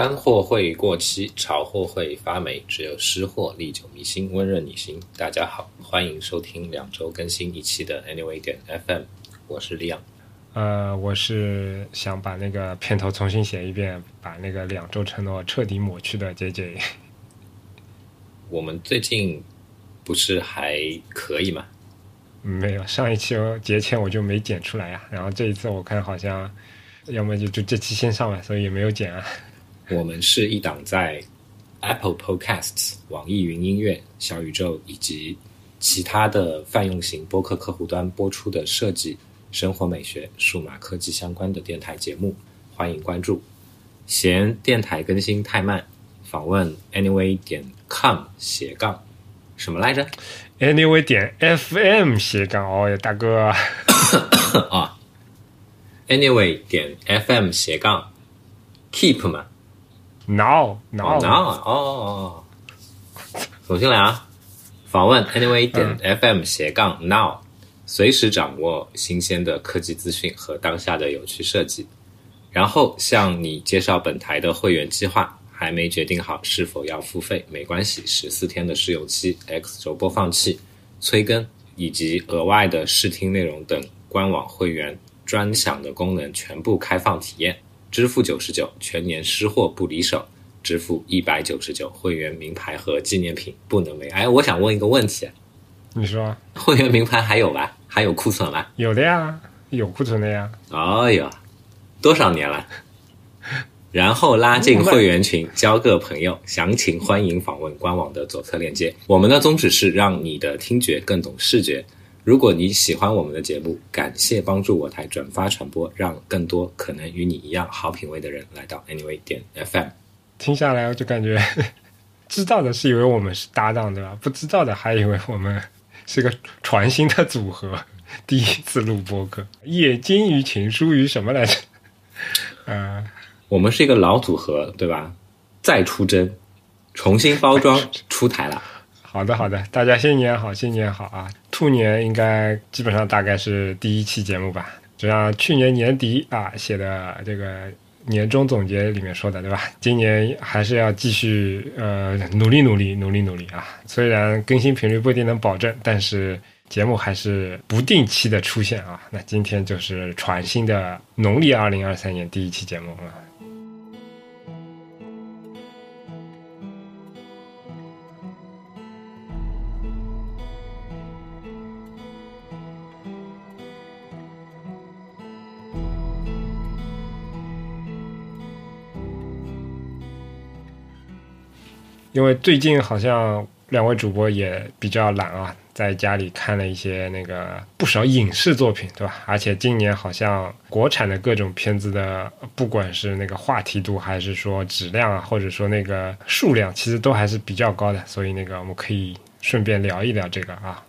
干货会过期，炒货会发霉，只有湿货历久弥新，温润你心。大家好，欢迎收听两周更新一期的 Anyway 点 FM，我是李阳。呃，我是想把那个片头重新写一遍，把那个两周承诺彻底抹去的 J J。我们最近不是还可以吗？没有，上一期节前我就没剪出来呀，然后这一次我看好像，要么就就这期先上吧，所以也没有剪啊。我们是一档在 Apple Podcasts、网易云音乐、小宇宙以及其他的泛用型播客客户端播出的设计、生活美学、数码科技相关的电台节目，欢迎关注。嫌电台更新太慢，访问 Anyway 点 com 斜杠什么来着？Anyway 点 FM 斜杠哦呀，大哥啊，Anyway 点 FM 斜杠 Keep 嘛。Now now now 哦哦哦，重新来啊！访问 Anyway 点 FM 斜杠 Now，随时掌握新鲜的科技资讯和当下的有趣设计。然后向你介绍本台的会员计划，还没决定好是否要付费，没关系，十四天的试用期、X 轴播放器、催更以及额外的试听内容等官网会员专享的功能全部开放体验。支付九十九，全年湿货不离手；支付一百九十九，会员名牌和纪念品不能没。哎，我想问一个问题，你说 会员名牌还有吧？还有库存吗？有的呀，有库存的呀。哎呀，多少年了？然后拉进会员群，交个朋友。详情欢迎访问官网的左侧链接。我们的宗旨是让你的听觉更懂视觉。如果你喜欢我们的节目，感谢帮助我台转发传播，让更多可能与你一样好品味的人来到 Anyway 点 FM。听下来我就感觉，知道的是以为我们是搭档对吧？不知道的还以为我们是个全新的组合，第一次录播客。夜金鱼情疏于什么来着？嗯，我们是一个老组合对吧？再出征，重新包装出台了。好的，好的，大家新年好，新年好啊！兔年应该基本上大概是第一期节目吧，就像去年年底啊写的这个年终总结里面说的，对吧？今年还是要继续呃努力努力努力努力啊！虽然更新频率不一定能保证，但是节目还是不定期的出现啊。那今天就是全新的农历二零二三年第一期节目了。因为最近好像两位主播也比较懒啊，在家里看了一些那个不少影视作品，对吧？而且今年好像国产的各种片子的，不管是那个话题度，还是说质量啊，或者说那个数量，其实都还是比较高的。所以那个我们可以顺便聊一聊这个啊，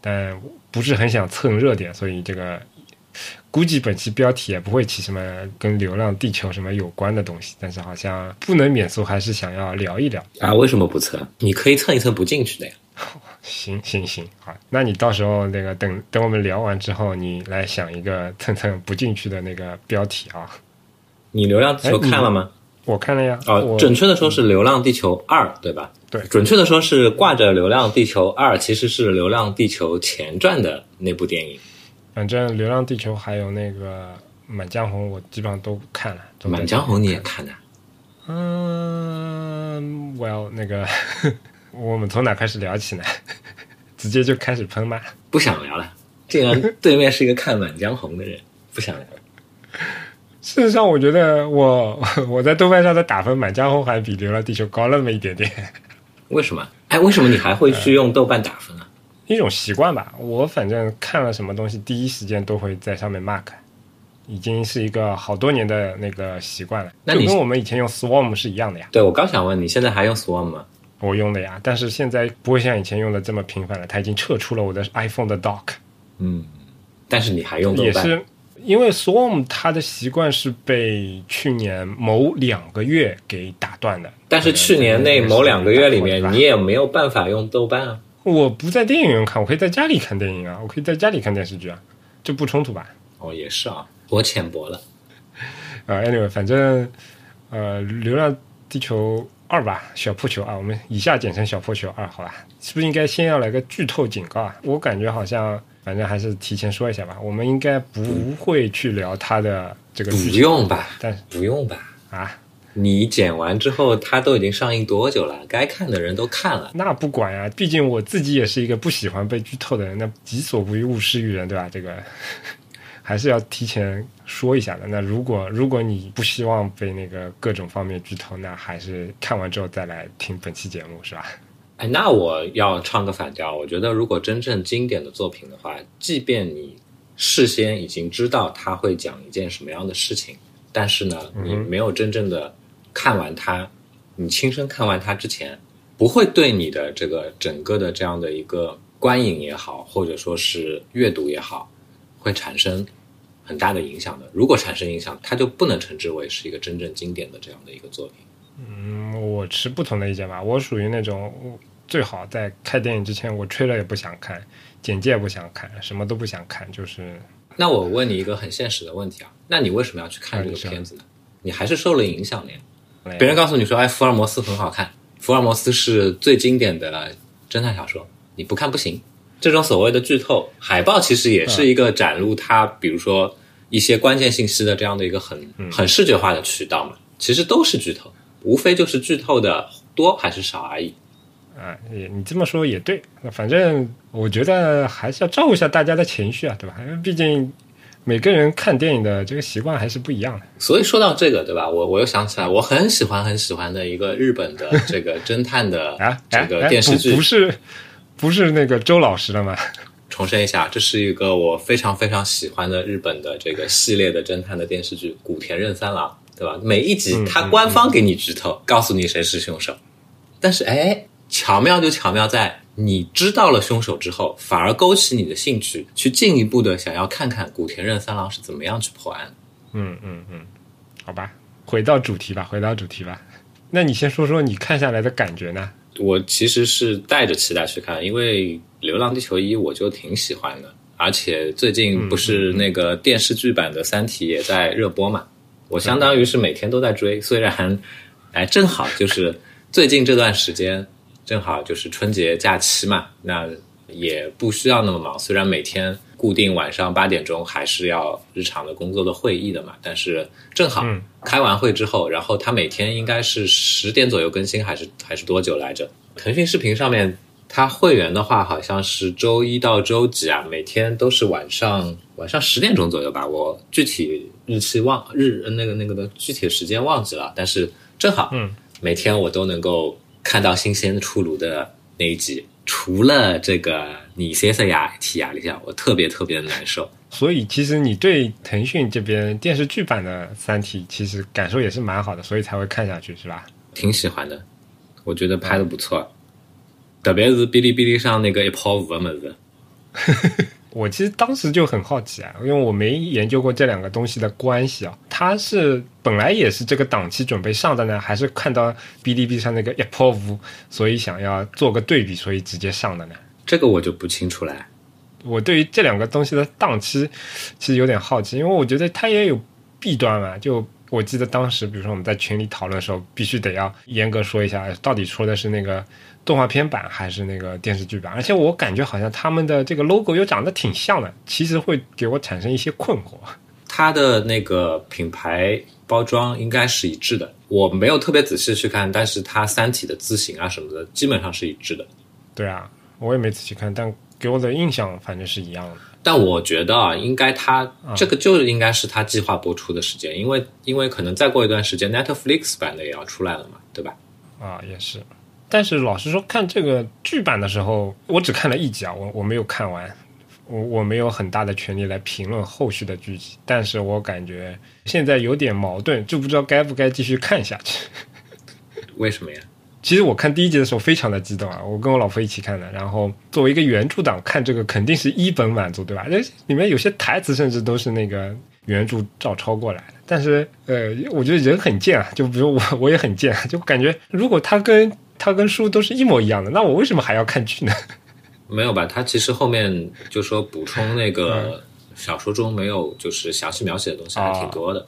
但不是很想蹭热点，所以这个。估计本期标题也不会起什么跟《流浪地球》什么有关的东西，但是好像不能免俗，还是想要聊一聊啊？为什么不蹭？你可以蹭一蹭不进去的呀。行行行，好，那你到时候那个等等我们聊完之后，你来想一个蹭蹭不进去的那个标题啊。你《流浪地球》看了吗？我看了呀。哦，准确的说是《流浪地球二》，对吧？对，准确的说是挂着《流浪地球二》，其实是《流浪地球》前传的那部电影。反正《流浪地球》还有那个《满江红》，我基本上都看了。《满江红》你也看了？嗯，Well，那个我们从哪开始聊起呢？直接就开始喷吗？不想聊了。竟然对面是一个看《满江红》的人，不想聊。事实上，我觉得我我在豆瓣上的打分，《满江红》还比《流浪地球》高了那么一点点。为什么？哎，为什么你还会去用豆瓣打分啊？一种习惯吧，我反正看了什么东西，第一时间都会在上面 mark，已经是一个好多年的那个习惯了。那你跟我们以前用 Swarm 是一样的呀？对，我刚想问你现在还用 Swarm 吗？我用的呀，但是现在不会像以前用的这么频繁了。它已经撤出了我的 iPhone 的 Dock。嗯，但是你还用？也是因为 Swarm 它的习惯是被去年某两个月给打断的。但是去年那某两个月里面，你也没有办法用豆瓣啊。我不在电影院看，我可以在家里看电影啊，我可以在家里看电视剧啊，这不冲突吧？哦，也是啊，我浅薄了。啊，anyway，反正呃，《流浪地球二》吧，小破球啊，我们以下简称小破球二，好吧？是不是应该先要来个剧透警告啊？我感觉好像，反正还是提前说一下吧。我们应该不会去聊它的这个不剧情，用吧？但不用吧？啊，你剪完之后，它都已经上映多久了？该看的人都看了。那不管呀，毕竟我自己也是一个不喜欢被剧透的人，那己所不欲，勿施于人，对吧？这个 还是要提前说一下的。那如果如果你不希望被那个各种方面剧透，那还是看完之后再来听本期节目，是吧？哎，那我要唱个反调。我觉得，如果真正经典的作品的话，即便你事先已经知道他会讲一件什么样的事情，但是呢，你没有真正的看完它，你亲身看完它之前，不会对你的这个整个的这样的一个观影也好，或者说是阅读也好，会产生很大的影响的。如果产生影响，它就不能称之为是一个真正经典的这样的一个作品。嗯，我持不同的意见吧。我属于那种最好在看电影之前，我吹了也不想看，简介也不想看，什么都不想看，就是那我问你一个很现实的问题啊，那你为什么要去看这个片子呢？你还是受了影响的呀。别人告诉你说，哎，福尔摩斯很好看，福尔摩斯是最经典的侦探小说，你不看不行。这种所谓的剧透，海报其实也是一个展露它，比如说一些关键信息的这样的一个很很视觉化的渠道嘛，其实都是剧透，无非就是剧透的多还是少而已。啊，也你这么说也对。那反正我觉得还是要照顾一下大家的情绪啊，对吧？因为毕竟每个人看电影的这个习惯还是不一样的。所以说到这个，对吧？我我又想起来，我很喜欢很喜欢的一个日本的这个侦探的 啊，这哎个电视剧，哎不不是不是那个周老师的吗？重申一下，这是一个我非常非常喜欢的日本的这个系列的侦探的电视剧《古田任三郎》，对吧？每一集嗯他官方给你剧透，告诉你谁是凶手，但是哎，巧妙就巧妙在你知道了凶手之后，反而勾起你的兴趣，去进一步的想要看看古田任三郎是怎么样去破案。嗯嗯嗯，好吧，回到主题吧，回到主题吧。那你先说说你看下来的感觉呢？我其实是带着期待去看，因为《流浪地球一》我就挺喜欢的，而且最近不是那个电视剧版的《三体》也在热播嘛，我相当于是每天都在追。虽然，哎，正好就是最近这段时间，正好就是春节假期嘛，那也不需要那么忙。虽然每天固定晚上八点钟还是要日常的工作的会议的嘛，但是正好嗯开完会之后，然后他每天应该是十点左右更新，还是还是多久来着？腾讯视频上面，它会员的话好像是周一到周几啊，每天都是晚上晚上十点钟左右吧，我具体日期忘日那个那个的具体时间忘记了，但是正好，嗯，每天我都能够看到新鲜出炉的那一集。除了这个你塞塞牙提牙了一下，我特别特别的难受。所以其实你对腾讯这边电视剧版的《三体》其实感受也是蛮好的，所以才会看下去，是吧？挺喜欢的，我觉得拍的不错，特别是哔哩哔哩上那个一泡五的么子，我其实当时就很好奇啊，因为我没研究过这两个东西的关系啊。它是本来也是这个档期准备上的呢，还是看到哔哩哔哩上那个一泡五，所以想要做个对比，所以直接上的呢？这个我就不清楚了。我对于这两个东西的档期其实有点好奇，因为我觉得它也有弊端嘛。就我记得当时，比如说我们在群里讨论的时候，必须得要严格说一下，到底说的是那个动画片版还是那个电视剧版。而且我感觉好像他们的这个 logo 又长得挺像的，其实会给我产生一些困惑。它的那个品牌包装应该是一致的，我没有特别仔细去看，但是它《三体》的字形啊什么的基本上是一致的。对啊，我也没仔细看，但给我的印象反正是一样的。但我觉得啊，应该它这个就应该是它计划播出的时间，因为因为可能再过一段时间 Netflix 版的也要出来了嘛，对吧？啊，也是。但是老实说，看这个剧版的时候，我只看了一集啊，我我没有看完，我我没有很大的权利来评论后续的剧集。但是我感觉现在有点矛盾，就不知道该不该继续看下去。为什么呀？其实我看第一集的时候非常的激动啊，我跟我老婆一起看的。然后作为一个原著党，看这个肯定是一本满足，对吧？这里面有些台词甚至都是那个原著照抄过来的。但是呃，我觉得人很贱啊，就比如我我也很贱，就感觉如果他跟他跟书都是一模一样的，那我为什么还要看剧呢？没有吧？它其实后面就说补充那个小说中没有就是详细描写的东西还挺多的。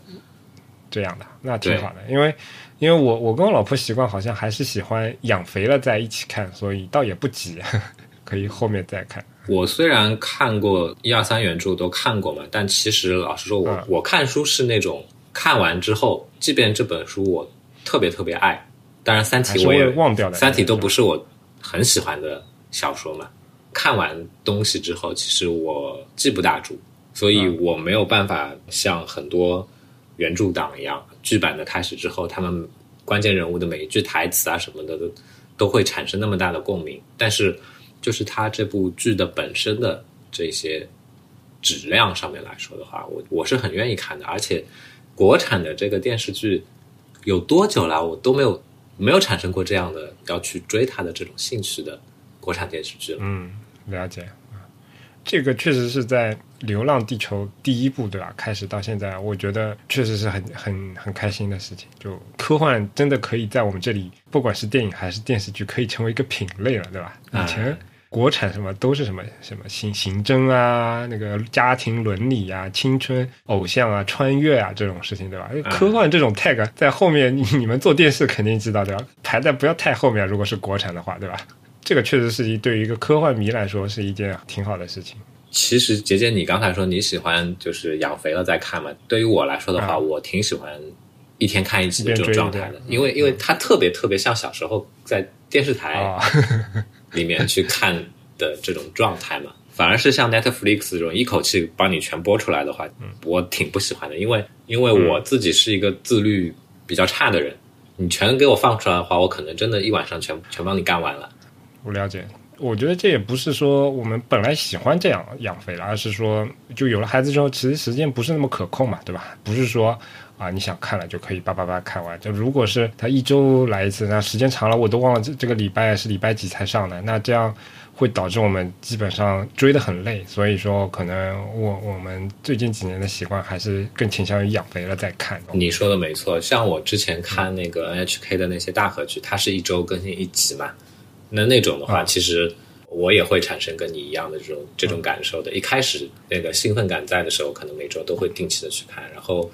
这样的，那挺好的。因为因为我我跟我老婆习惯好像还是喜欢养肥了在一起看，所以倒也不急，可以后面再看。我虽然看过一二三原著都看过嘛，但其实老实说，我、嗯我看书是那种看完之后，即便这本书我特别特别爱，当然《三体》我也忘掉了三体》都不是我很喜欢的小说嘛。看完东西之后，其实我记不大住，所以我没有办法像很多原著党一样，剧版的开始之后，他们关键人物的每一句台词啊什么的都都会产生那么大的共鸣。但是，就是它这部剧的本身的这些质量上面来说的话，我我是很愿意看的。而且，国产的这个电视剧有多久了，我都没有没有产生过这样的要去追它的这种兴趣的国产电视剧了。嗯，了解。啊这个确实是在《流浪地球》第一部对吧？开始到现在，我觉得确实是很很很开心的事情。就科幻真的可以在我们这里，不管是电影还是电视剧，可以成为一个品类了，对吧？哎以前国产什么都是什么什么刑刑侦啊，那个家庭伦理啊、青春偶像啊、穿越啊这种事情，对吧？科幻这种 tag 在后面，你你们做电视肯定知道，对吧？排在不要太后面，如果是国产的话，对吧？这个确实是一对于一个科幻迷来说是一件挺好的事情。其实杰杰，你刚才说你喜欢就是养肥了再看嘛？对于我来说的话，啊我挺喜欢一天看一集的这种状态的，因为因为它特别特别像小时候在电视台啊，里面去看的这种状态嘛。反而是像 Netflix 这种一口气帮你全播出来的话，我挺不喜欢的，因为因为我自己是一个自律比较差的人，你全给我放出来的话，我可能真的一晚上全全帮你干完了。我了解。我觉得这也不是说我们本来喜欢这样养肥了，而是说就有了孩子之后，其实时间不是那么可控嘛，对吧？不是说啊你想看了就可以叭叭叭看完。就如果是他一周来一次，那时间长了我都忘了这这个礼拜是礼拜几才上的，那这样会导致我们基本上追得很累。所以说，可能我我们最近几年的习惯还是更倾向于养肥了再看。你说的没错，像我之前看那个 NHK 的那些大合剧，它是一周更新一集嘛，那那种的话，啊其实我也会产生跟你一样的这种这种感受的。一开始那个兴奋感在的时候，可能每周都会定期的去看，然后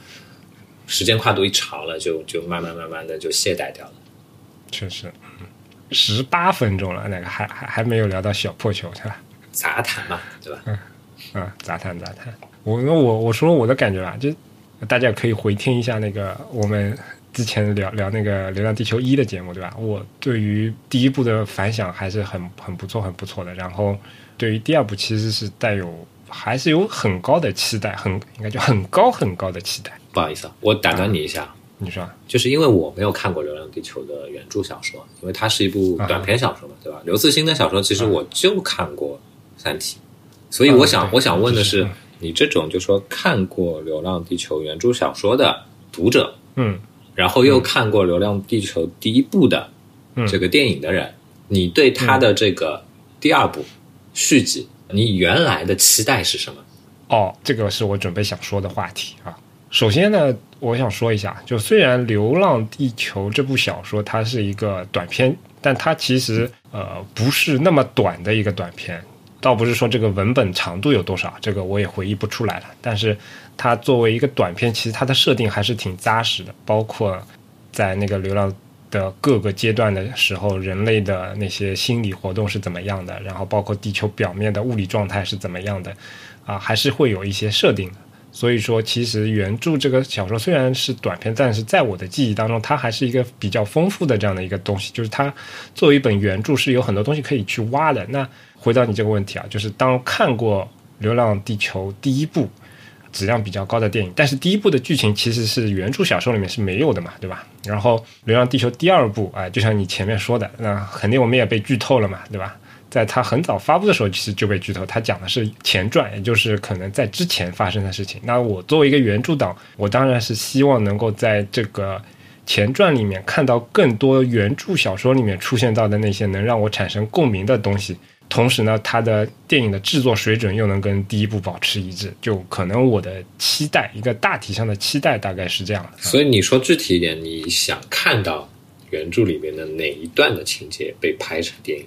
时间跨度一长了，就就慢慢慢慢的就懈怠掉了。确实，十八分钟了，那个还还还没有聊到小破球，对吧？杂谈嘛，对吧？嗯嗯，杂谈杂谈。我那我我说我的感觉吧，就大家可以回听一下那个我们之前聊聊那个《流浪地球一》的节目，对吧？我对于第一部的反响还是很很不错，很不错的。然后对于第二部其实是带有还是有很高的期待，很应该就很高很高的期待。不好意思啊，我打断你一下，你说。就是因为我没有看过《流浪地球》的原著小说，因为它是一部短篇小说嘛，对吧？刘慈欣的小说其实我就看过《三体》，所以我想、我想问的是就是，你这种就说看过《流浪地球》原著小说的读者，嗯。然后又看过《流浪地球》第一部的嗯。这个电影的人，你对他的这个第二部续集，你原来的期待是什么？哦，这个是我准备想说的话题啊。首先呢，我想说一下，就虽然《流浪地球》这部小说它是一个短片，但它其实呃不是那么短的一个短片。倒不是说这个文本长度有多少，这个我也回忆不出来了。但是它作为一个短片，其实它的设定还是挺扎实的，包括在那个流浪的各个阶段的时候，人类的那些心理活动是怎么样的，然后包括地球表面的物理状态是怎么样的，啊，还是会有一些设定的。所以说，其实原著这个小说虽然是短篇，但是在我的记忆当中，它还是一个比较丰富的这样的一个东西。就是它作为一本原著，是有很多东西可以去挖的。那回到你这个问题啊，就是当看过《流浪地球》第一部质量比较高的电影，但是第一部的剧情其实是原著小说里面是没有的嘛，对吧？然后《流浪地球》第二部，哎、就像你前面说的，那肯定我们也被剧透了嘛，对吧？在它很早发布的时候，其实就被剧透。它讲的是前传，也就是可能在之前发生的事情。那我作为一个原著党，我当然是希望能够在这个前传里面看到更多原著小说里面出现到的那些能让我产生共鸣的东西。同时呢，它的电影的制作水准又能跟第一部保持一致，就可能我的期待，一个大体上的期待大概是这样的。所以你说具体一点，你想看到原著里面的哪一段的情节被拍成电影？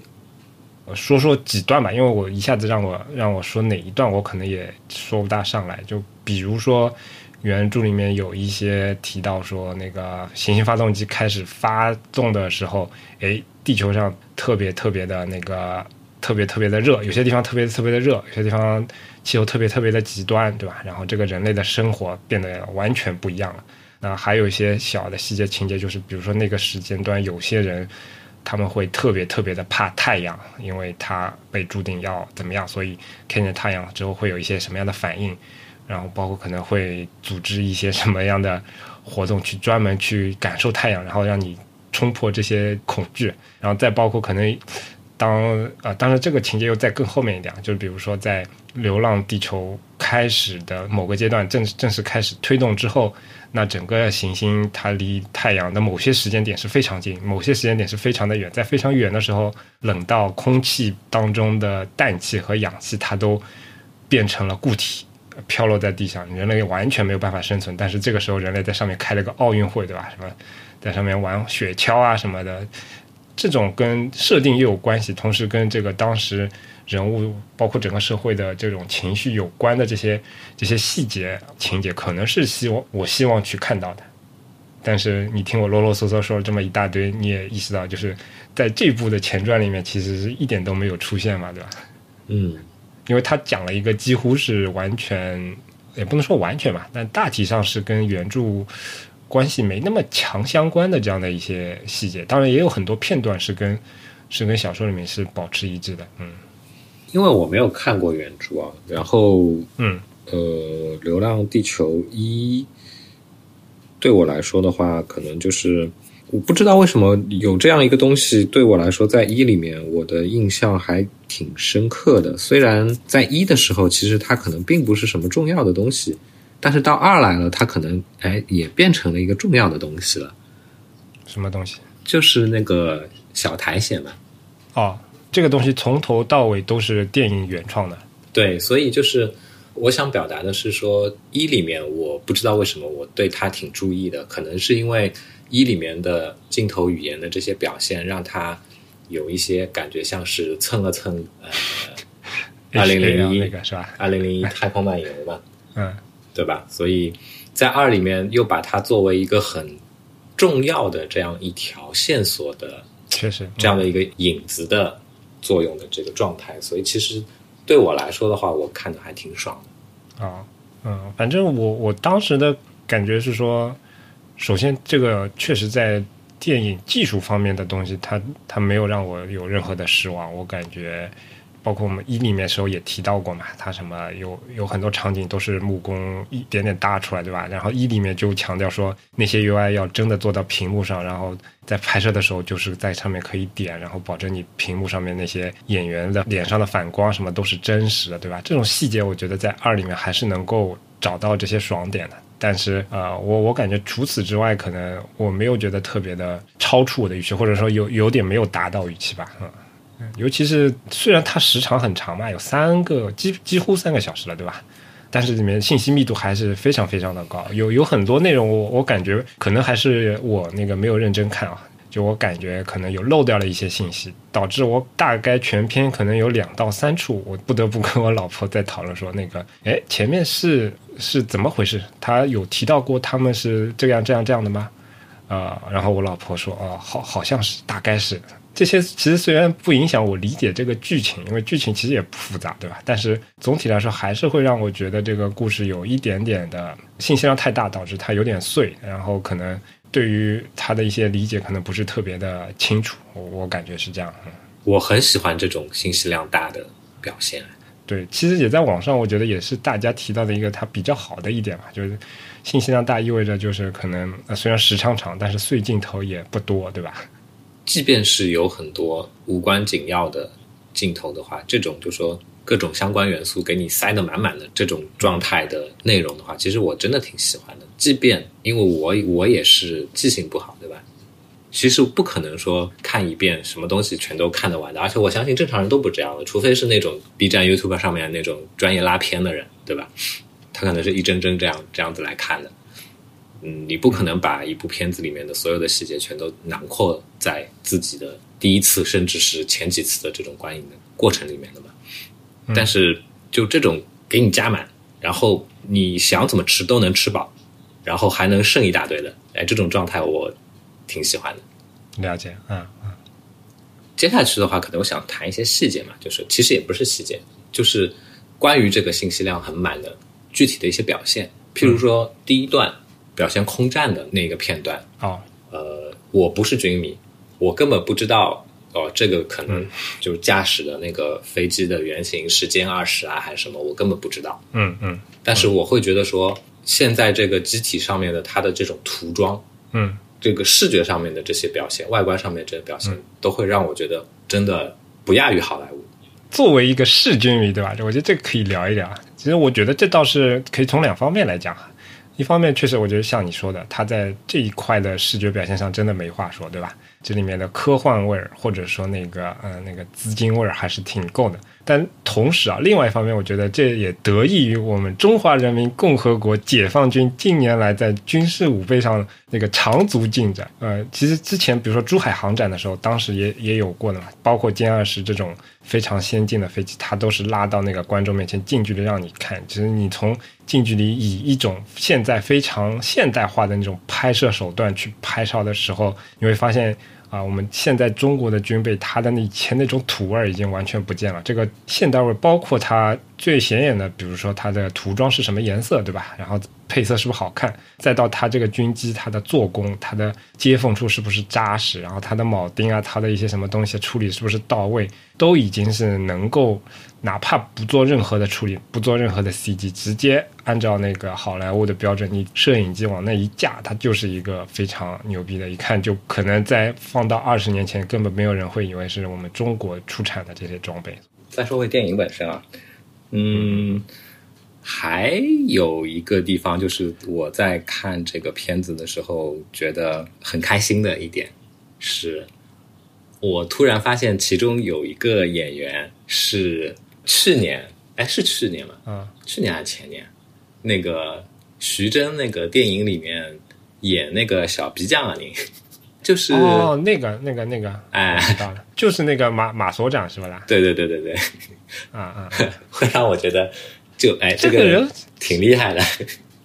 说说几段吧，因为我一下子让我让我说哪一段，我可能也说不大上来。就比如说原著里面有一些提到说，那个行星发动机开始发动的时候，哎，地球上特别特别的那个特别特别的热，有些地方特别特别的热，有些地方气候特别特别的极端，对吧？然后这个人类的生活变得完全不一样了。那还有一些小的细节情节，就是比如说那个时间段，有些人他们会特别特别的怕太阳，因为他被注定要怎么样，所以看见太阳之后会有一些什么样的反应。然后包括可能会组织一些什么样的活动，去专门去感受太阳，然后让你冲破这些恐惧。然后再包括可能当啊，当然这个情节又在更后面一点，就是比如说在《流浪地球》开始的某个阶段正正式开始推动之后，那整个行星它离太阳的某些时间点是非常近，某些时间点是非常的远，在非常远的时候，冷到空气当中的氮气和氧气它都变成了固体。飘落在地上，人类完全没有办法生存。但是这个时候，人类在上面开了个奥运会，对吧？什么，在上面玩雪橇啊什么的，这种跟设定又有关系，同时跟这个当时人物包括整个社会的这种情绪有关的这些这些细节情节，可能是希望我希望去看到的。但是你听我啰啰嗦嗦说了这么一大堆，你也意识到，就是在这部的前传里面，其实是一点都没有出现嘛，对吧？嗯。因为他讲了一个几乎是完全，也不能说完全吧，但大体上是跟原著关系没那么强相关的这样的一些细节。当然也有很多片段是跟是跟小说里面是保持一致的。嗯，因为我没有看过原著啊，然后嗯呃，《流浪地球一》对我来说的话，可能就是。我不知道为什么有这样一个东西对我来说，在一里面我的印象还挺深刻的。虽然在一的时候，其实它可能并不是什么重要的东西，但是到二来了，它可能哎也变成了一个重要的东西了。什么东西？就是那个小苔藓嘛。哦，这个东西从头到尾都是电影原创的。对，所以就是我想表达的是说，一里面我不知道为什么我对它挺注意的，可能是因为。一里面的镜头语言的这些表现，让他有一些感觉像是蹭了蹭呃，二零零一那个是吧？二零零一太空漫游嘛，嗯，对吧？所以在二里面又把它作为一个很重要的这样一条线索的，确实这样的一个影子的作用的这个状态，所以其实对我来说的话，我看的还挺爽的啊，嗯，反正我我当时的感觉是说。首先，这个确实在电影技术方面的东西，它它没有让我有任何的失望。我感觉，包括我们一里面时候也提到过嘛，它什么有有很多场景都是木工一点点搭出来，对吧？然后一里面就强调说，那些 UI 要真的做到屏幕上，然后在拍摄的时候就是在上面可以点，然后保证你屏幕上面那些演员的脸上的反光什么都是真实的，对吧？这种细节我觉得在二里面还是能够找到这些爽点的。但是呃，我我感觉除此之外，可能我没有觉得特别的超出我的预期，或者说有有点没有达到预期吧，嗯，尤其是虽然它时长很长嘛，有三个几几乎三个小时了，对吧？但是里面信息密度还是非常非常的高，有有很多内容我我感觉可能还是我那个没有认真看啊。就我感觉可能有漏掉了一些信息，导致我大概全篇可能有两到三处，我不得不跟我老婆在讨论说，那个，哎，前面是是怎么回事？他有提到过他们是这样这样这样的吗？啊，然后我老婆说，哦，好，好像是，大概是这些。其实虽然不影响我理解这个剧情，因为剧情其实也不复杂，对吧？但是总体来说，还是会让我觉得这个故事有一点点的信息量太大，导致它有点碎，然后可能。对于它的一些理解可能不是特别的清楚，我我感觉是这样。我很喜欢这种信息量大的表现。对，其实也在网上，我觉得也是大家提到的一个它比较好的一点嘛，就是信息量大意味着就是可能虽然时长长，但是碎镜头也不多，对吧？即便是有很多无关紧要的镜头的话，这种就说各种相关元素给你塞得满满的这种状态的内容的话，其实我真的挺喜欢的。即便因为我我也是记性不好，对吧？其实不可能说看一遍什么东西全都看得完的，而且我相信正常人都不这样的，除非是那种 B 站、YouTube 上面那种专业拉片的人，对吧？他可能是一帧帧这样这样子来看的。嗯，你不可能把一部片子里面的所有的细节全都囊括在自己的第一次甚至是前几次的这种观影的过程里面的嘛？但是就这种给你加满。然后你想怎么吃都能吃饱，然后还能剩一大堆的，哎，这种状态我挺喜欢的。了解，嗯嗯。接下去的话，可能我想谈一些细节嘛，就是其实也不是细节，就是关于这个信息量很满的具体的一些表现。譬如说第一段表现空战的那个片段，哦，呃，我不是军迷，我根本不知道哦，这个可能就是驾驶的那个飞机的原型是歼二十啊，还是什么，我根本不知道。嗯嗯但是我会觉得说，现在这个机体上面的它的这种涂装，嗯这个视觉上面的这些表现，外观上面这些表现，都会让我觉得真的不亚于好莱坞。作为一个视军迷，对吧？我觉得这个可以聊一聊。其实我觉得这倒是可以从两方面来讲哈。一方面，确实我觉得像你说的，它在这一块的视觉表现上真的没话说，对吧？这里面的科幻味儿，或者说那个呃那个资金味儿还是挺够的。但同时啊，另外一方面，我觉得这也得益于我们中华人民共和国解放军近年来在军事武备上那个长足进展。呃，其实之前比如说珠海航展的时候，当时也也有过的嘛，包括歼二十这种非常先进的飞机，它都是拉到那个观众面前近距离让你看。其实你从近距离以一种现在非常现代化的那种拍摄手段去拍照的时候，你会发现。啊，我们现在中国的军备，它的那以前那种土味已经完全不见了。这个现代味，包括它最显眼的，比如说它的涂装是什么颜色，对吧？然后配色是不是好看？再到它这个军机，它的做工，它的接缝处是不是扎实？然后它的铆钉啊，它的一些什么东西处理是不是到位？都已经是能够。哪怕不做任何的处理，不做任何的 CG，直接按照那个好莱坞的标准，你摄影机往那一架，它就是一个非常牛逼的。一看就可能在放到二十年前，根本没有人会以为是我们中国出产的这些装备。再说回电影本身啊，嗯，还有一个地方就是我在看这个片子的时候觉得很开心的一点是，我突然发现其中有一个演员是。去年，哎，是去年吗？嗯，去年还是前年？那个徐峥那个电影里面演那个小皮匠啊，您 就是哦，那个那个那个，哎，知道了，就是那个马马所长是吧？啦，对对对对对，啊啊，会让我觉得就哎，这个人挺厉害的。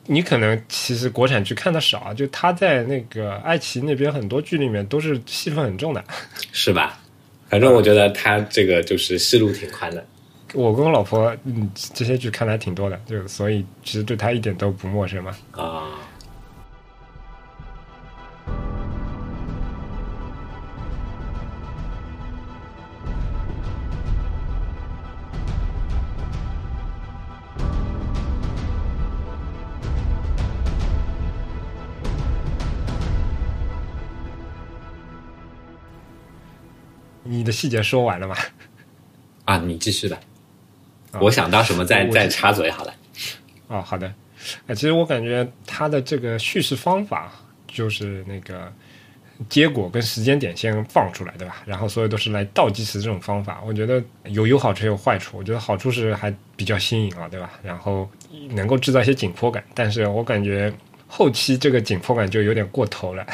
你可能其实国产剧看的少，就他在那个爱奇艺那边很多剧里面都是戏份很重的，是吧？反正我觉得他这个就是戏路挺宽的。我跟我老婆，嗯，这些剧看的还挺多的，就所以其实对他一点都不陌生嘛。啊。你的细节说完了吗？啊，你继续吧。我想到什么再再插嘴好了。哦，好的。啊，其实我感觉他的这个叙事方法就是那个结果跟时间点先放出来，对吧？然后所有都是来倒计时这种方法，我觉得有有好处也有坏处。我觉得好处是还比较新颖啊，对吧？然后能够制造一些紧迫感，但是我感觉后期这个紧迫感就有点过头了，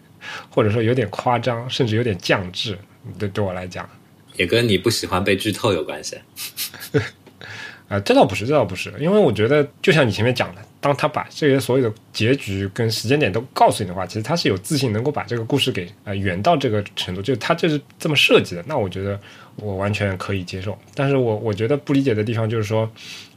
或者说有点夸张，甚至有点降智。对，对我来讲，也跟你不喜欢被剧透有关系。啊，这倒不是，这倒不是，因为我觉得，就像你前面讲的，当他把这些所有的结局跟时间点都告诉你的话，其实他是有自信能够把这个故事给啊圆到这个程度，就是他就是这么设计的，那我觉得我完全可以接受。但是我我觉得不理解的地方就是说，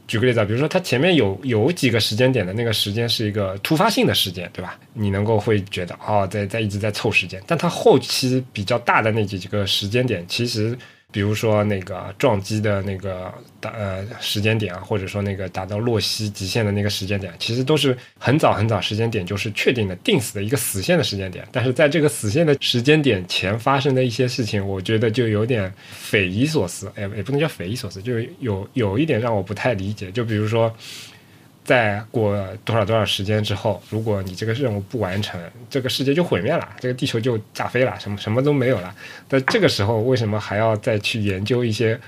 举个例子啊，比如说它前面有有几个时间点的那个时间是一个突发性的时间，对吧？你能够会觉得哦，在在一直在凑时间，但它后期比较大的那几几个时间点，其实。比如说那个撞击的那个打呃时间点啊，或者说那个达到洛希极限的那个时间点，其实都是很早很早时间点就是确定的定死的一个死线的时间点。但是在这个死线的时间点前发生的一些事情，我觉得就有点匪夷所思，哎，也不能叫匪夷所思，就是有有一点让我不太理解。就比如说。在过多少多少时间之后，如果你这个任务不完成，这个世界就毁灭了，这个地球就炸飞了，什么什么都没有了。那这个时候，为什么还要再去研究一些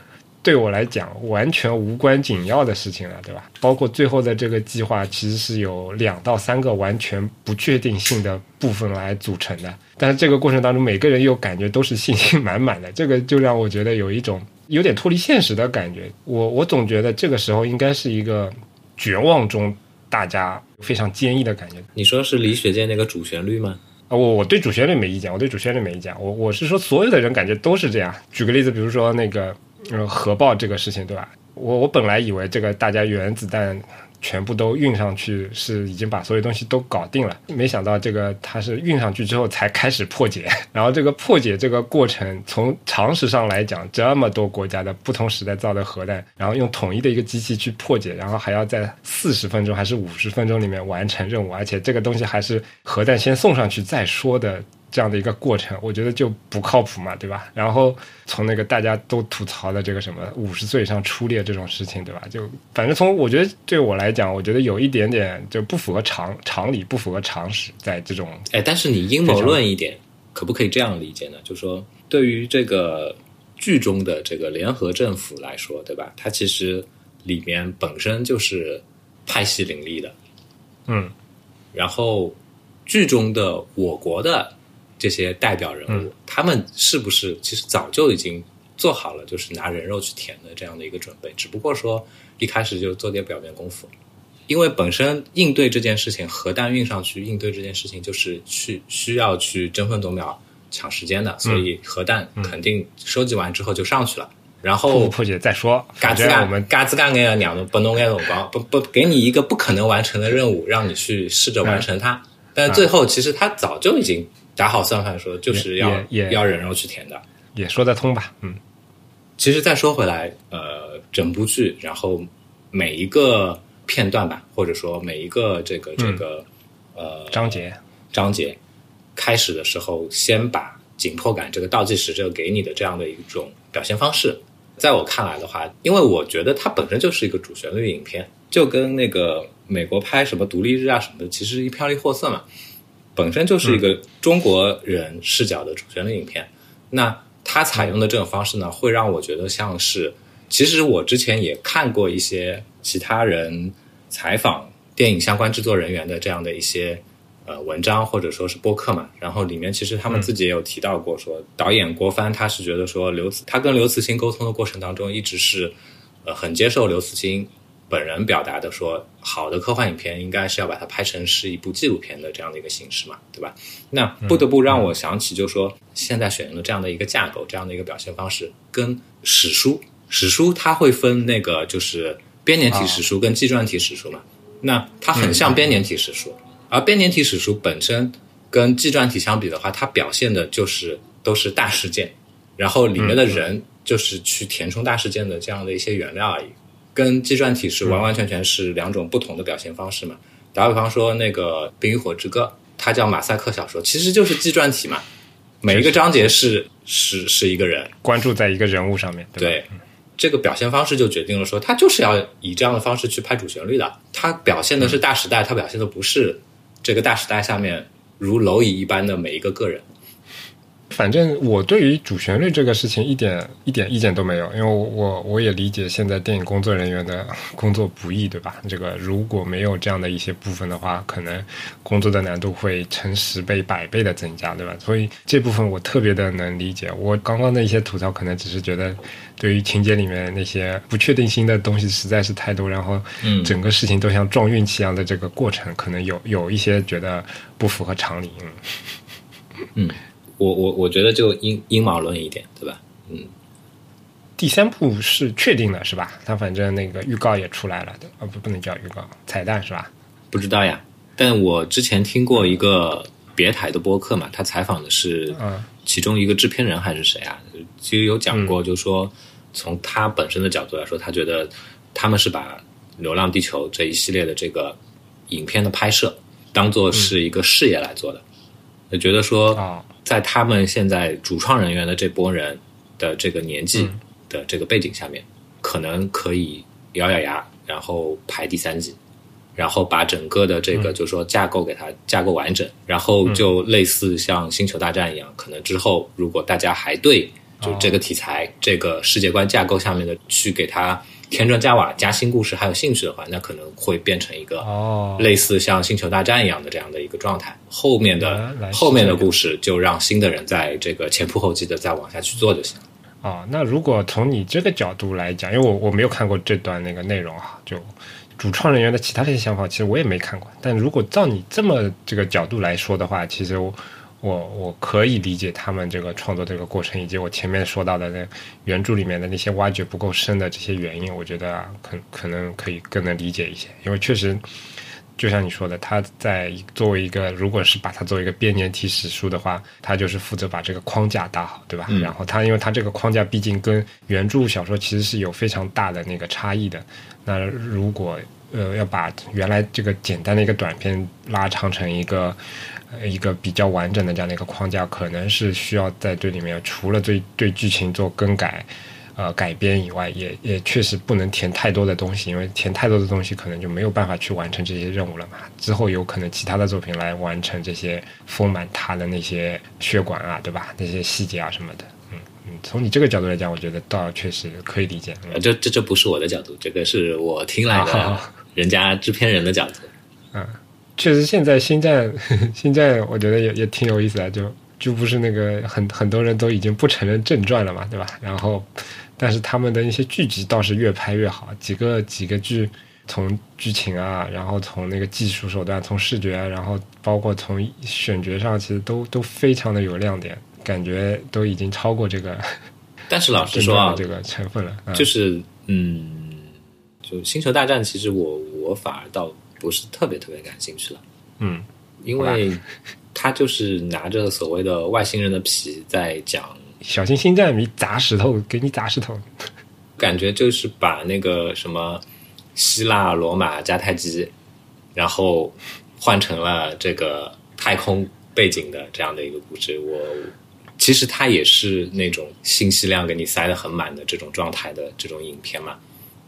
对我来讲完全无关紧要的事情呢？对吧？包括最后的这个计划，其实是有两到三个完全不确定性的部分来组成的。但是这个过程当中，每个人又感觉都是信心满满的，这个就让我觉得有一种有点脱离现实的感觉。我我总觉得这个时候应该是一个。绝望中，大家非常坚毅的感觉。你说是李雪健那个主旋律吗？啊，我我对主旋律没意见，我对主旋律没意见。我我是说，所有的人感觉都是这样。举个例子，比如说那个呃核爆这个事情，对吧？我我本来以为这个大家原子弹。全部都运上去，是已经把所有东西都搞定了。没想到这个它是运上去之后才开始破解，然后这个破解这个过程，从常识上来讲，这么多国家的不同时代造的核弹，然后用统一的一个机器去破解，然后还要在四十分钟还是五十分钟里面完成任务，而且这个东西还是核弹先送上去再说的。这样的一个过程，我觉得就不靠谱嘛，对吧？然后从那个大家都吐槽的这个什么五十岁以上初恋这种事情，对吧？就反正从我觉得对我来讲，我觉得有一点点就不符合常常理，不符合常识，在这种哎，但是你阴谋论一点，可不可以这样理解呢？就说对于这个剧中的这个联合政府来说，对吧？它其实里面本身就是派系林立的，嗯，然后剧中的我国的。这些代表人物，他们是不是其实早就已经做好了，就是拿人肉去填的这样的一个准备？只不过说一开始就做点表面功夫，因为本身应对这件事情，核弹运上去应对这件事情，就是去需要去争分夺秒抢时间的，所以核弹肯定收集完之后就上去了，然后破解再说。嘎吱嘎，我们嘎吱嘎那个两个不弄那种光，不不给你一个不可能完成的任务，让你去试着完成它，但最后其实他早就已经。打好算盘说，就是要要人肉去填的，也说得通吧？嗯，其实再说回来，呃，整部剧，然后每一个片段吧，或者说每一个这个这个呃章节。章节开始的时候，先把紧迫感这个倒计时这个给你的这样的一种表现方式，在我看来的话，因为我觉得它本身就是一个主旋律影片，就跟那个美国拍什么独立日啊什么的，其实一票一货色嘛。本身就是一个中国人视角的主旋律影片，那他采用的这种方式呢，会让我觉得像是，其实我之前也看过一些其他人采访电影相关制作人员的这样的一些呃文章或者说是播客嘛，然后里面其实他们自己也有提到过，说导演郭帆他是觉得说刘慈他跟刘慈欣沟通的过程当中，一直是呃很接受刘慈欣。本人表达的说，好的科幻影片应该是要把它拍成是一部纪录片的这样的一个形式嘛，对吧？那不得不让我想起，就是说现在选用的这样的一个架构，这样的一个表现方式，跟史书，史书它会分那个就是编年体史书跟纪传体史书嘛，那它很像编年体史书，而编年体史书本身跟纪传体相比的话，它表现的就是都是大事件，然后里面的人就是去填充大事件的这样的一些原料而已。跟纪传体是完完全全是两种不同的表现方式嘛？打比方说，那个《冰与火之歌》，它叫马赛克小说，其实就是纪传体嘛。每一个章节是是是一个人关注在一个人物上面，对这个表现方式就决定了说，他就是要以这样的方式去拍主旋律的。他表现的是大时代，他表现的不是这个大时代下面如蝼蚁一般的每一个个人。反正我对于主旋律这个事情一点一点意见都没有，因为我我也理解现在电影工作人员的工作不易，对吧？这个如果没有这样的一些部分的话，可能工作的难度会成十倍、百倍的增加，对吧？所以这部分我特别的能理解。我刚刚的一些吐槽，可能只是觉得对于情节里面那些不确定性的东西实在是太多，然后整个事情都像撞运气一样的这个过程，可能有有一些觉得不符合常理。嗯嗯。我我我觉得就阴阴谋论一点，对吧？嗯，第三部是确定的，是吧？他反正那个预告也出来了的，啊不不能叫预告，彩蛋是吧？不知道呀，但我之前听过一个别台的播客嘛，他采访的是其中一个制片人还是谁啊？其实有讲过，就是说从他本身的角度来说，他觉得他们是把《流浪地球》这一系列的这个影片的拍摄当做是一个事业来做的，就觉得说。在他们现在主创人员的这波人的这个年纪的这个背景下面，可能可以咬咬牙，然后排第三季，然后把整个的这个就是说架构给它架构完整，然后就类似像星球大战一样，可能之后如果大家还对就这个题材、这个世界观架构下面的去给它。添砖加瓦加新故事还有兴趣的话，那可能会变成一个类似像星球大战一样的这样的一个状态。后面的后面的故事就让新的人在这个前仆后继的再往下去做就行了。哦，那如果从你这个角度来讲，因为我我没有看过这段那个内容啊，就主创人员的其他的一些想法，其实我也没看过。但如果照你这么这个角度来说的话，其实我我我可以理解他们这个创作这个过程，以及我前面说到的那原著里面的那些挖掘不够深的这些原因，我觉得啊可可能可以更能理解一些，因为确实。就像你说的，他在作为一个，如果是把它作为一个编年体史书的话，他就是负责把这个框架搭好，对吧？然后他，因为他这个框架毕竟跟原著小说其实是有非常大的那个差异的。那如果呃要把原来这个简单的一个短片拉长成一个一个比较完整的这样的一个框架，可能是需要在这里面除了对对剧情做更改。呃，改编以外，也也确实不能填太多的东西，因为填太多的东西，可能就没有办法去完成这些任务了嘛。之后有可能其他的作品来完成这些丰满它的那些血管啊，对吧？那些细节啊什么的。从你这个角度来讲，我觉得倒确实可以理解。这这这不是我的角度，这个是我听来的，人家制片人的角度。嗯，确实，现在星战，星战，我觉得也也挺有意思的，就就不是那个很很多人都已经不承认正传了嘛，对吧？然后。但是他们的一些剧集倒是越拍越好，几个几个剧，从剧情啊，然后从那个技术手段，从视觉，然后包括从选角上，其实都都非常的有亮点，感觉都已经超过这个。但是老实说啊，这个成分了，就是嗯，就星球大战，其实我我反而倒不是特别特别感兴趣了，嗯，因为他就是拿着所谓的外星人的皮在讲。小心星战迷砸石头，给你砸石头。感觉就是把那个什么希腊罗马迦太基，然后换成了这个太空背景的这样的一个故事。我其实它也是那种信息量给你塞的很满的这种状态的这种影片嘛。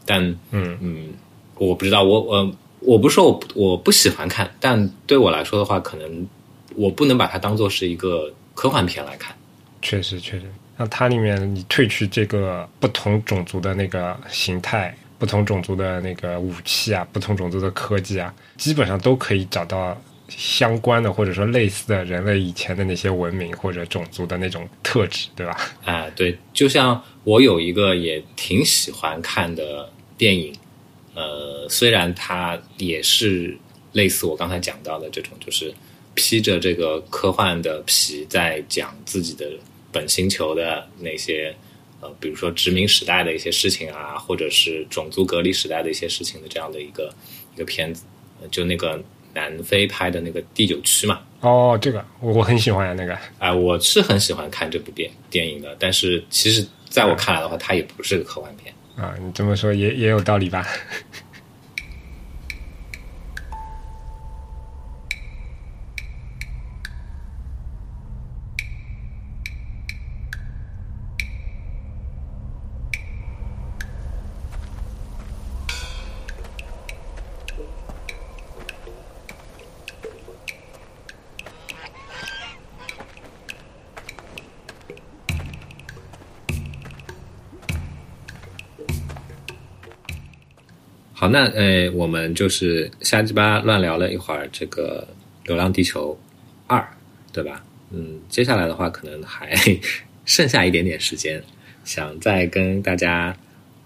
但嗯嗯，我不知道，我我我不说我我不喜欢看，但对我来说的话，可能我不能把它当做是一个科幻片来看。确实，确实，那它里面，你褪去这个不同种族的那个形态、不同种族的那个武器啊、不同种族的科技啊，基本上都可以找到相关的或者说类似的人类以前的那些文明或者种族的那种特质，对吧？啊，对，就像我有一个也挺喜欢看的电影，呃，虽然它也是类似我刚才讲到的这种，就是披着这个科幻的皮在讲自己的。本星球的那些，呃，比如说殖民时代的一些事情啊，或者是种族隔离时代的一些事情的这样的一个一个片子，就那个南非拍的那个第九区嘛。哦，这个我我很喜欢那个。哎，我是很喜欢看这部电电影的，但是其实在我看来的话，它也不是个科幻片。啊，你这么说也也有道理吧？那呃，我们就是瞎鸡巴乱聊了一会儿这个《流浪地球二》，对吧？嗯，接下来的话可能还剩下一点点时间，想再跟大家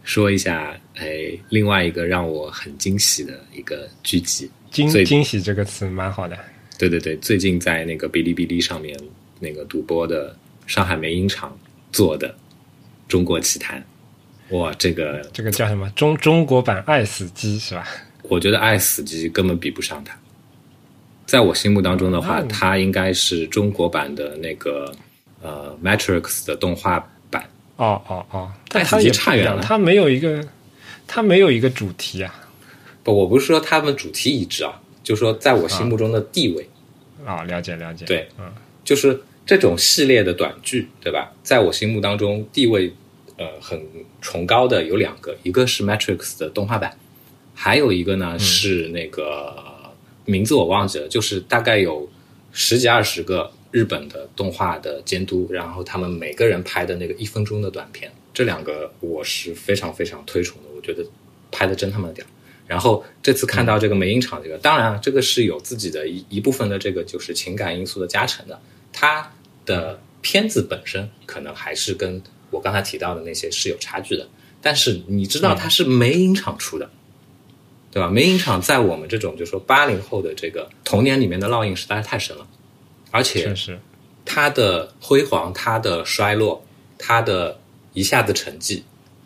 说一下，哎，另外一个让我很惊喜的一个剧集。惊惊喜这个词蛮好的。对对对，最近在那个哔哩哔哩上面那个独播的上海梅影厂做的《中国奇谭》。哇，这个这个叫什么中中国版《爱死机》是吧？我觉得《爱死机》根本比不上它。在我心目当中的话，它应该是中国版的那个呃《Matrix》的动画版。哦哦哦，但它也差远了。它没有一个，它没有一个主题啊。不，我不是说他们主题一致啊，就说在我心目中的地位。啊，了解了解。对，嗯，就是这种系列的短剧，对吧？在我心目当中地位。呃，很崇高的有两个，一个是 Matrix 的动画版，还有一个呢是那个名字我忘记了，就是大概有十几二十个日本的动画的监督，然后他们每个人拍的那个一分钟的短片，这两个我是非常非常推崇的，我觉得拍的真他妈屌。然后这次看到这个梅影厂这个，当然这个是有自己的一一部分的这个就是情感因素的加成的，它的片子本身可能还是跟。我刚才提到的那些是有差距的，但是你知道它是美影厂出的，对吧？梅影厂在我们这种就说八零后的这个童年里面的烙印实在是太深了，而且它的辉煌、它的衰落、它的一下子沉寂，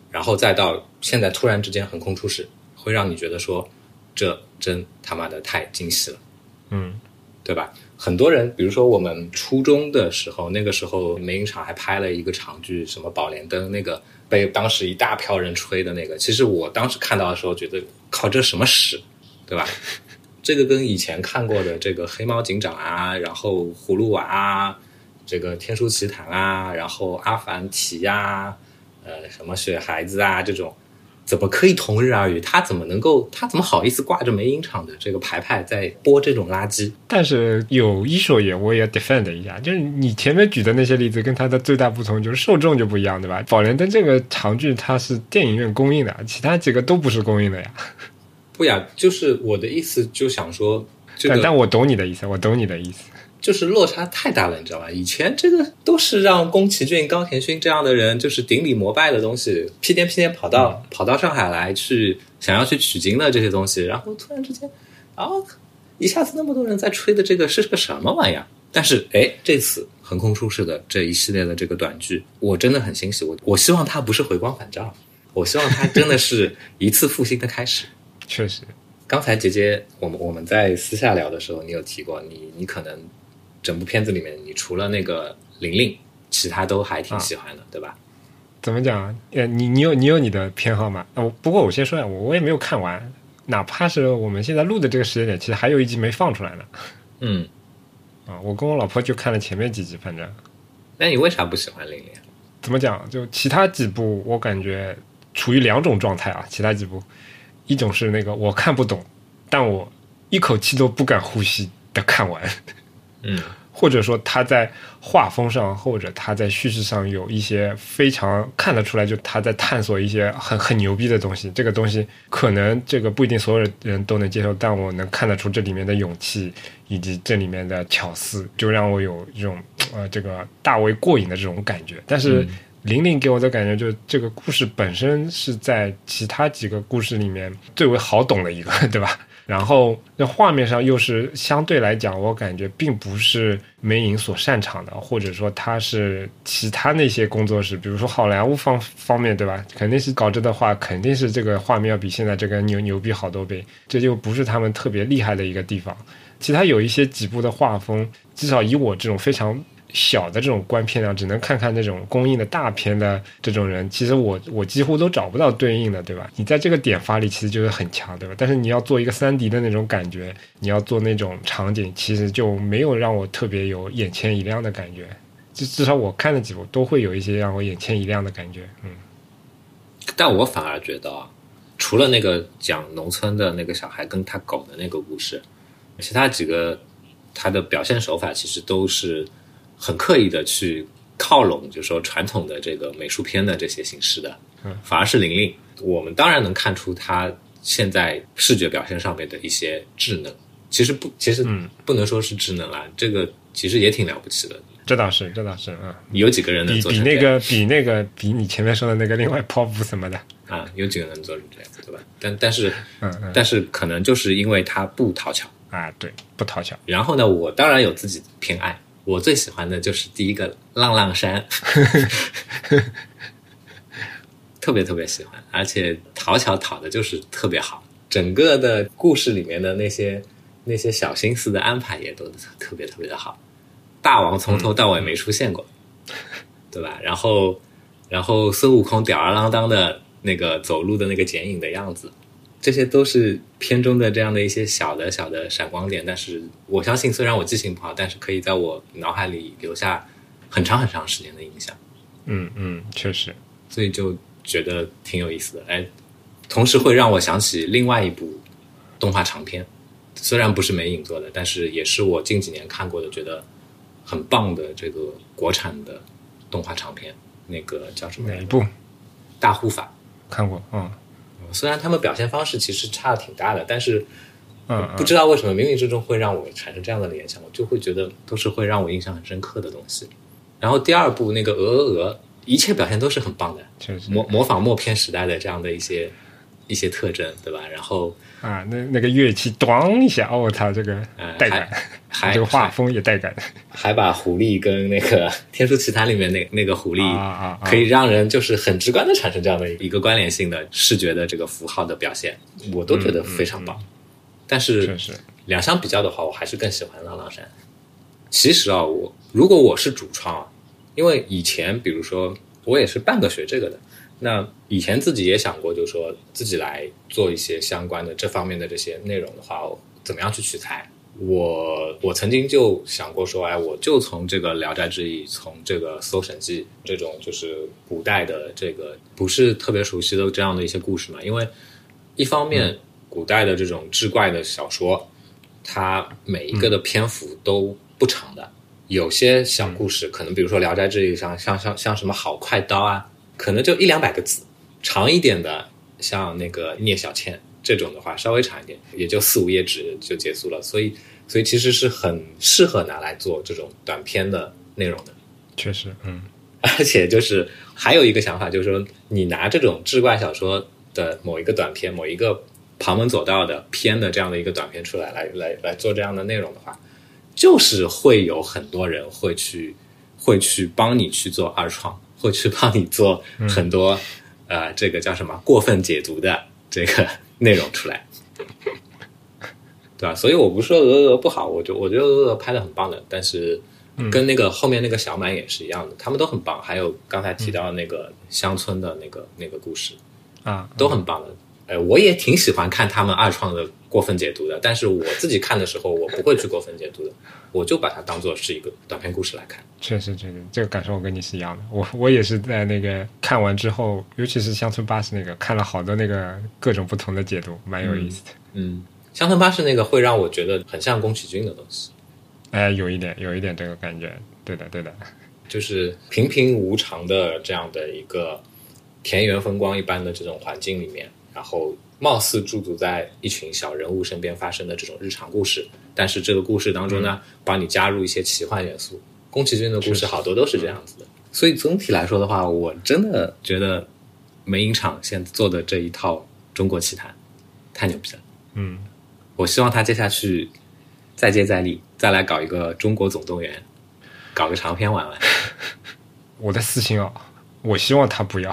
然后再到现在突然之间横空出世，会让你觉得说这真他妈的太惊喜了，嗯。对吧？很多人，比如说我们初中的时候，那个时候梅影厂还拍了一个长剧，什么《宝莲灯》，那个被当时一大票人吹的那个，其实我当时看到的时候觉得，靠，这什么屎，对吧？这个跟以前看过的这个黑猫警长啊，然后葫芦娃啊，这个天书奇谭啊，然后阿凡提呀、呃，什么雪孩子啊这种，怎么可以同日而语？他怎么能够？他怎么好意思挂着梅影厂的这个牌牌在播这种垃圾？但是有一说一，我也 defend 一下，就是你前面举的那些例子跟它的最大不同就是受众就不一样，对吧？《宝莲灯》这个长剧它是电影院公映的，其他几个都不是公映的呀。不呀，就是我的意思，就想说，这个但但我懂你的意思，我懂你的意思。就是落差太大了，你知道吧？以前这个都是让宫崎骏、高田勋这样的人就是顶礼膜拜的东西，屁颠屁颠跑到、跑到上海来去想要去取经的这些东西，然后突然之间，啊，一下子那么多人在吹的这个是个什么玩意儿？但是哎，这次横空出世的这一系列的这个短剧，我真的很欣喜。我我希望它不是回光返照，我希望它真的是一次复兴的开始。确实，刚才杰杰，我们我们在私下聊的时候，你有提过，你你可能整部片子里面，你除了那个玲玲，其他都还挺喜欢的，对吧？怎么讲啊？呃，你你有你有你的偏好吗？哦，不过我先说呀，我我也没有看完，哪怕是我们现在录的这个时间点，其实还有一集没放出来呢。嗯，啊，我跟我老婆就看了前面几集，反正那你为啥不喜欢玲玲？怎么讲，就其他几部我感觉处于两种状态啊。其他几部，一种是那个我看不懂，但我一口气都不敢呼吸的看完，嗯或者说他在画风上或者他在叙事上有一些非常看得出来，就他在探索一些很很牛逼的东西。这个东西可能这个不一定所有人都能接受，但我能看得出这里面的勇气以及这里面的巧思，就让我有一种呃这个大为过瘾的这种感觉。但是嗯玲玲给我的感觉就是这个故事本身是在其他几个故事里面最为好懂的一个，对吧？然后那画面上又是相对来讲，我感觉并不是梅影所擅长的，或者说他是其他那些工作室，比如说好莱坞方方面，对吧？肯定是搞这的话，肯定是这个画面要比现在这个牛牛逼好多倍，这就不是他们特别厉害的一个地方。其他有一些几部的画风，至少以我这种非常小的这种观片量，只能看看那种公映的大片的这种人，其实我我几乎都找不到对应的，对吧？你在这个点发力其实就是很强，对吧？但是你要做一个三 D 的那种感觉，你要做那种场景，其实就没有让我特别有眼前一亮的感觉。至至少我看的几部都会有一些让我眼前一亮的感觉，嗯。但我反而觉得啊，除了那个讲农村的那个小孩跟他狗的那个故事，其他几个他的表现手法其实都是很刻意的去靠拢，就是说传统的这个美术片的这些形式的。嗯，反而是玲玲，我们当然能看出她现在视觉表现上面的一些智能。其实不，其实嗯不能说是智能啦，这个其实也挺了不起的。这倒是，这倒是，嗯，有几个人能比做成？比那个比那个比你前面说的那个另外 pop 什么的，啊，有几个人能做成这样，对吧？但但是嗯嗯但是可能就是因为他不讨巧。啊，对，不讨巧，然后呢，我当然有自己的偏爱，我最喜欢的就是第一个浪浪山，特别特别喜欢，而且讨巧讨的就是特别好，整个的故事里面的那些那些小心思的安排也都特别特别的好。大王从头到尾没出现过，对吧？然后然后孙悟空吊儿郎当的那个走路的那个剪影的样子，这些都是片中的这样的一些小的小的闪光点，但是我相信，虽然我记性不好，但是可以在我脑海里留下很长很长时间的印象，嗯嗯，确实，所以就觉得挺有意思的。哎，同时会让我想起另外一部动画长片，虽然不是美影做的，但是也是我近几年看过的，觉得很棒的这个国产的动画长片，那个叫什么？哪一部大护法。看过？嗯虽然他们表现方式其实差的挺大的，但是嗯不知道为什么冥冥之中会让我产生这样的联想，我就会觉得都是会让我印象很深刻的东西。然后第二部那个鹅鹅鹅，一切表现都是很棒的，确实，模模仿默片时代的这样的一些一些特征，对吧？然后啊，那那个乐器咣一下，哦，我操，这个呃带感，还这个画风也带感还把狐狸跟那个《天书奇谭》里面那那个狐狸啊啊啊可以让人就是很直观的产生这样的一个关联性的视觉的这个符号的表现，我都觉得非常棒。但是，两相比较的话，我还是更喜欢浪浪山。其实啊，我如果我是主创啊，因为以前比如说我也是半个学这个的，那以前自己也想过，就是说自己来做一些相关的这方面的这些内容的话，我怎么样去取材？我我曾经就想过说，哎，我就从这个《聊斋志异》，从这个《搜神记》这种就是古代的这个不是特别熟悉的这样的一些故事嘛，因为一方面古代的这种志怪的小说，它每一个的篇幅都不长的，有些小故事可能比如说《聊斋志异》上像像像什么好快刀啊，可能就一两百个字，长一点的像那个聂小倩这种的话稍微长一点，也就四五页纸就结束了，所以所以其实是很适合拿来做这种短篇的内容的。确实，嗯。而且就是还有一个想法，就是说你拿这种志怪小说的某一个短篇、某一个旁门左道的篇的这样的一个短篇出来，来来来做这样的内容的话，就是会有很多人会去会去帮你去做二创，会去帮你做很多、呃这个叫什么过分解读的这个内容出来。对吧？所以我不是说鹅鹅不好，我就我觉得鹅鹅拍的很棒的，但是跟那个后面那个小满也是一样的，他们都很棒。还有刚才提到的那个乡村的那个那个故事，啊，都很棒的。哎，我也挺喜欢看他们二创的过分解读的，但是我自己看的时候，我不会去过分解读的，我就把它当做是一个短篇故事来看。确实，确实，这个感受我跟你是一样的。我我也是在那个看完之后，尤其是乡村巴士那个，看了好多那个各种不同的解读，蛮有意思的。嗯，乡村巴士那个会让我觉得很像宫崎骏的东西，哎，有一点，有一点这个感觉。对的，对的。就是平平无常的这样的一个田园风光一般的这种环境里面，然后貌似驻足在一群小人物身边发生的这种日常故事，但是这个故事当中呢，帮你加入一些奇幻元素。宫崎骏的故事好多都是这样子的，所以总体来说的话，我真的觉得梅影厂现在做的这一套中国奇谭太牛逼了。嗯，我希望他接下去再接再厉，再来搞一个中国总动员，搞个长篇玩玩。我的私心啊，我希望他不要。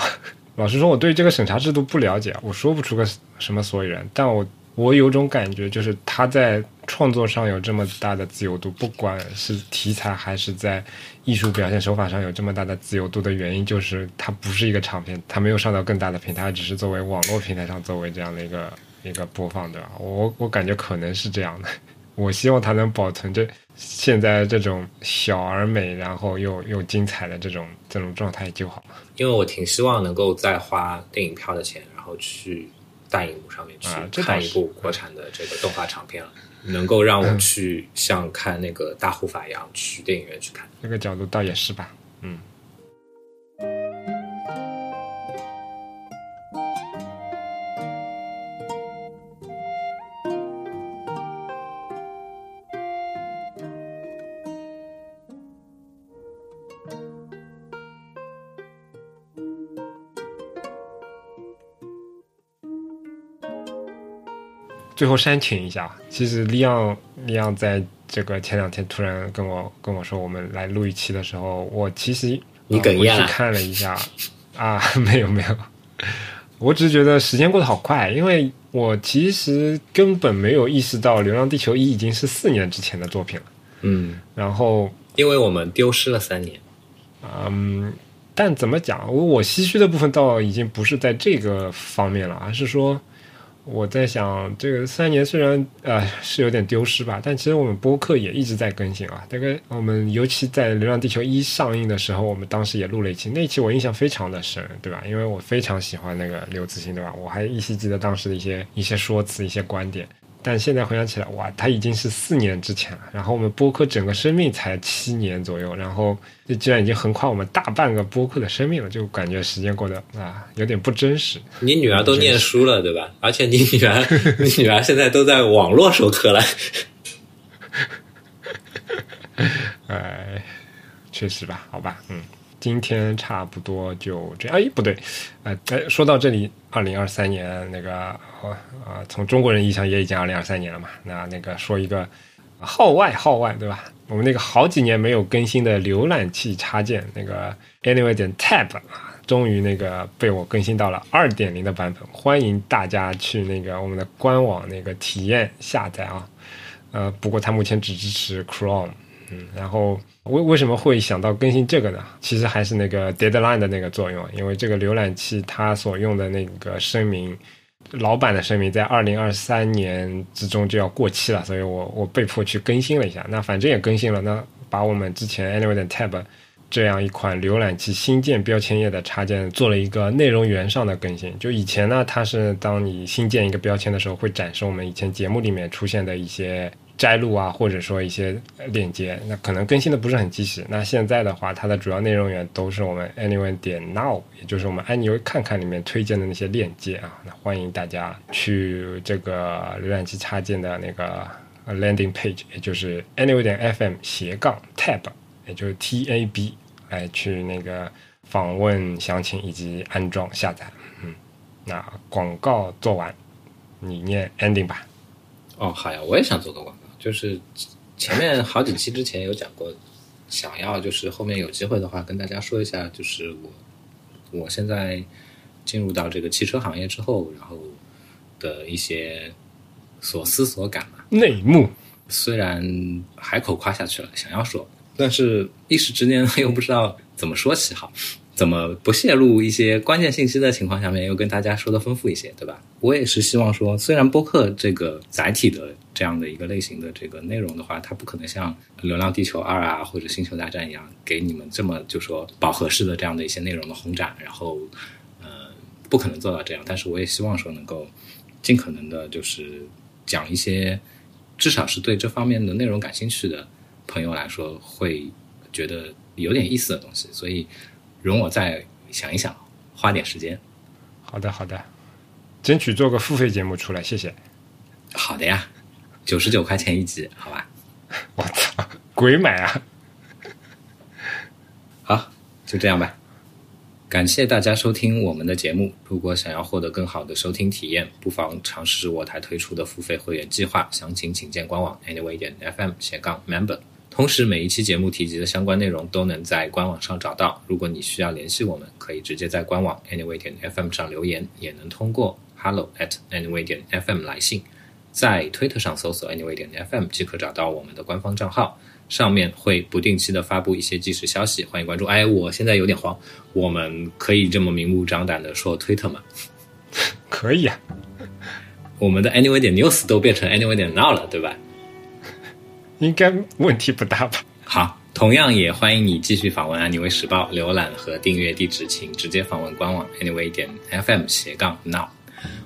老实说，我对这个审查制度不了解，我说不出个什么所以然。但我我有种感觉，就是他在创作上有这么大的自由度，不管是题材还是在艺术表现手法上有这么大的自由度的原因，就是它不是一个长片，它没有上到更大的平台，只是作为网络平台上作为这样的一个一个播放，对吧？我我感觉可能是这样的。我希望它能保存着现在这种小而美，然后又又精彩的这种这种状态就好了。因为我挺希望能够再花电影票的钱，然后去大荧幕上面去看一部国产的这个动画长片了，能够让我去像看那个大护法一样去电影院去看。这个角度倒也是吧，嗯。最后煽情一下，其实利昂利昂在这个前两天突然跟我跟我说，我们来录一期的时候，我其实你哽咽了。呃去看了一下，啊，没有没有，我只是觉得时间过得好快，因为我其实根本没有意识到《流浪地球一》已经是四年之前的作品了，嗯，然后因为我们丢失了三年。嗯，但怎么讲，我我唏嘘的部分倒已经不是在这个方面了，而是说我在想，这个三年虽然呃是有点丢失吧，但其实我们播客也一直在更新啊。大概我们尤其在《流浪地球一》上映的时候，我们当时也录了一期，那一期我印象非常的深，对吧？因为我非常喜欢那个刘慈欣，对吧？我还依稀记得当时的一些一些说辞、一些观点。但现在回想起来，哇，它已经是四年之前了。然后我们播客整个生命才七年左右，然后这居然已经横跨我们大半个播客的生命了，就感觉时间过得啊有点不真实。你女儿都念书了，对吧？而且你女儿，你女儿现在都在网络 授课了。哎，确实吧，好吧，嗯，今天差不多就这样。哎，不对，呃，哎，说到这里，二零二三年那个啊、从中国人意义上也已经二零二三年了嘛。那那个说一个号外号外，对吧？我们那个好几年没有更新的浏览器插件，那个 Anyway 点 Tab 啊，终于那个被我更新到了二点零的版本，欢迎大家去那个我们的官网那个体验下载啊。呃，不过它目前只支持 Chrome。嗯，然后为为什么会想到更新这个呢？其实还是那个 deadline 的那个作用，因为这个浏览器它所用的那个声明，老版的声明在二零二三年之中就要过期了，所以我我被迫去更新了一下。那反正也更新了，那把我们之前 Anyway 的 Tab 这样一款浏览器新建标签页的插件做了一个内容源上的更新。就以前呢，它是当你新建一个标签的时候，会展示我们以前节目里面出现的一些。摘录啊，或者说一些链接，那可能更新的不是很及时。那现在的话，它的主要内容源都是我们 anyone 点 Now，也就是我们安妮看看里面推荐的那些链接啊。那欢迎大家去这个浏览器插件的那个 landing page，也就是 Anyway 点 FM 斜杠 Tab，也就是 T A B，来去那个访问详情以及安装下载。嗯，那广告做完，你念 ending 吧。哦，好呀，我也想做个广告。就是前面好几期之前有讲过，想要就是后面有机会的话跟大家说一下，就是我我现在进入到这个汽车行业之后，然后的一些所思所感嘛。内幕虽然海口夸下去了，想要说，但是一时之间又不知道怎么说起好。怎么不泄露一些关键信息的情况下面，又跟大家说的丰富一些，对吧？我也是希望说，虽然播客这个载体的这样的一个类型的这个内容的话，它不可能像《流浪地球二》啊或者《星球大战》一样，给你们这么就说饱和式的这样的一些内容的轰炸，然后，呃，不可能做到这样。但是我也希望说，能够尽可能的，就是讲一些至少是对这方面的内容感兴趣的朋友来说，会觉得有点意思的东西。所以。容我再想一想，花点时间。好的，好的，争取做个付费节目出来，谢谢。好的呀，九十九块钱一集，好吧？我操，鬼买啊！好，就这样吧。感谢大家收听我们的节目。如果想要获得更好的收听体验，不妨尝试我台推出的付费会员计划，详情请见官网 anyway 点 fm 斜杠 member。同时，每一期节目提及的相关内容都能在官网上找到。如果你需要联系我们，可以直接在官网 anyway 点 fm 上留言，也能通过 hello at anyway 点 fm 来信。在推特上搜索 anyway 点 fm 即可找到我们的官方账号，上面会不定期的发布一些即时消息，欢迎关注。哎，我现在有点慌，我们可以这么明目张胆的说推特吗？可以啊，我们的 anyway 点 news 都变成 anyway 点 now 了，对吧？应该问题不大吧？好，同样也欢迎你继续访问《Anyway 时报》，浏览和订阅地址请直接访问官网 Anyway 点 FM 斜杠 Now。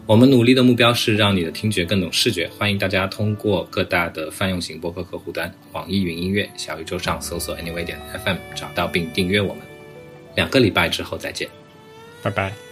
我们努力的目标是让你的听觉更懂视觉，欢迎大家通过各大的泛用型播客客户端、网易云音乐、小宇宙上搜索 Anyway 点 FM 找到并订阅我们。两个礼拜之后再见，拜拜。